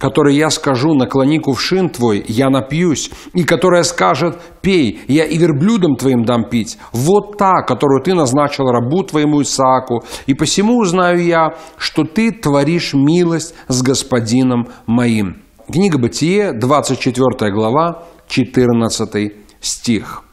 которой я скажу, наклони кувшин твой, я напьюсь, и которая скажет, пей, я и верблюдом твоим дам пить. Вот та, которую ты назначил рабу твоему Исааку, и посему узнаю я, что ты творишь милость с господином моим». Книга Бытие, 24 глава, 14 стих.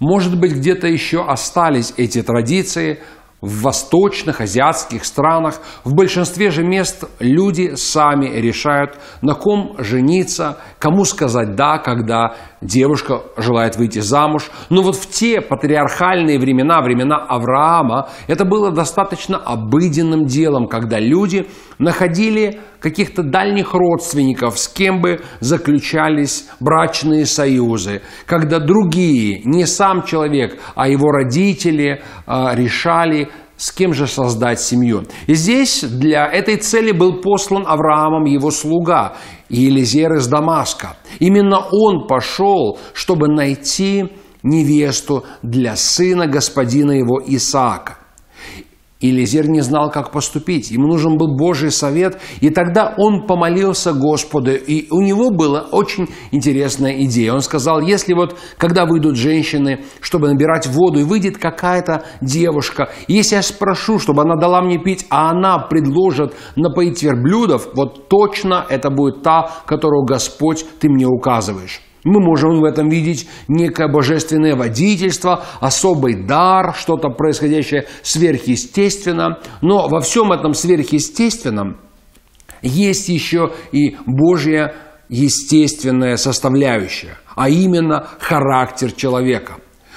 Может быть, где-то еще остались эти традиции – в восточных, азиатских странах, в большинстве же мест люди сами решают, на ком жениться, кому сказать «да», когда девушка желает выйти замуж. Но вот в те патриархальные времена, времена Авраама, это было достаточно обыденным делом, когда люди находили каких-то дальних родственников, с кем бы заключались брачные союзы, когда другие, не сам человек, а его родители а, решали, с кем же создать семью. И здесь для этой цели был послан Авраамом его слуга Елизер из Дамаска. Именно он пошел, чтобы найти невесту для сына господина его Исаака. И Лизер не знал, как поступить. Ему нужен был Божий совет. И тогда он помолился Господу. И у него была очень интересная идея. Он сказал, если вот, когда выйдут женщины, чтобы набирать воду, и выйдет какая-то девушка, если я спрошу, чтобы она дала мне пить, а она предложит напоить верблюдов, вот точно это будет та, которую Господь ты мне указываешь. Мы можем в этом видеть некое божественное водительство, особый дар, что-то происходящее сверхъестественно. Но во всем этом сверхъестественном есть еще и Божья естественная составляющая, а именно характер человека.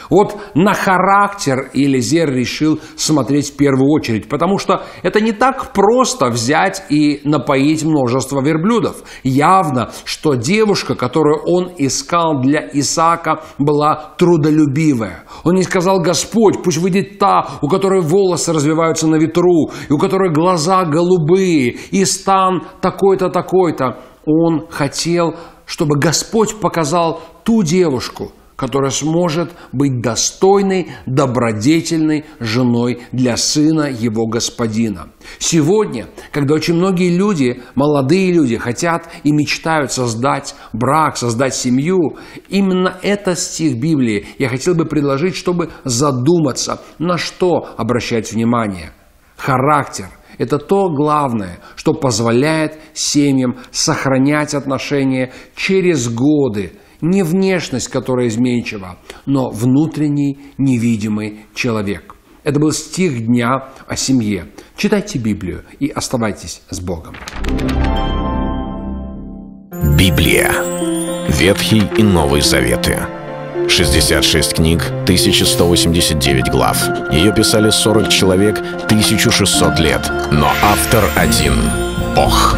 Вот на характер Елизер решил смотреть в первую очередь, потому что это не так просто взять и напоить множество верблюдов. Явно, что девушка, которую он искал для Исаака, была трудолюбивая. Он не сказал, Господь, пусть выйдет та, у которой волосы развиваются на ветру, и у которой глаза голубые, и стан такой-то, такой-то. Он хотел, чтобы Господь показал ту девушку, которая сможет быть достойной, добродетельной женой для сына его господина. Сегодня, когда очень многие люди, молодые люди, хотят и мечтают создать брак, создать семью, именно это стих Библии я хотел бы предложить, чтобы задуматься, на что обращать внимание. Характер – это то главное, что позволяет семьям сохранять отношения через годы – не внешность, которая изменчива, но внутренний невидимый человек. Это был стих дня о семье. Читайте Библию и оставайтесь с Богом. Библия. Ветхий и Новый Заветы. 66 книг, 1189 глав. Ее писали 40 человек, 1600 лет. Но автор один — Бог.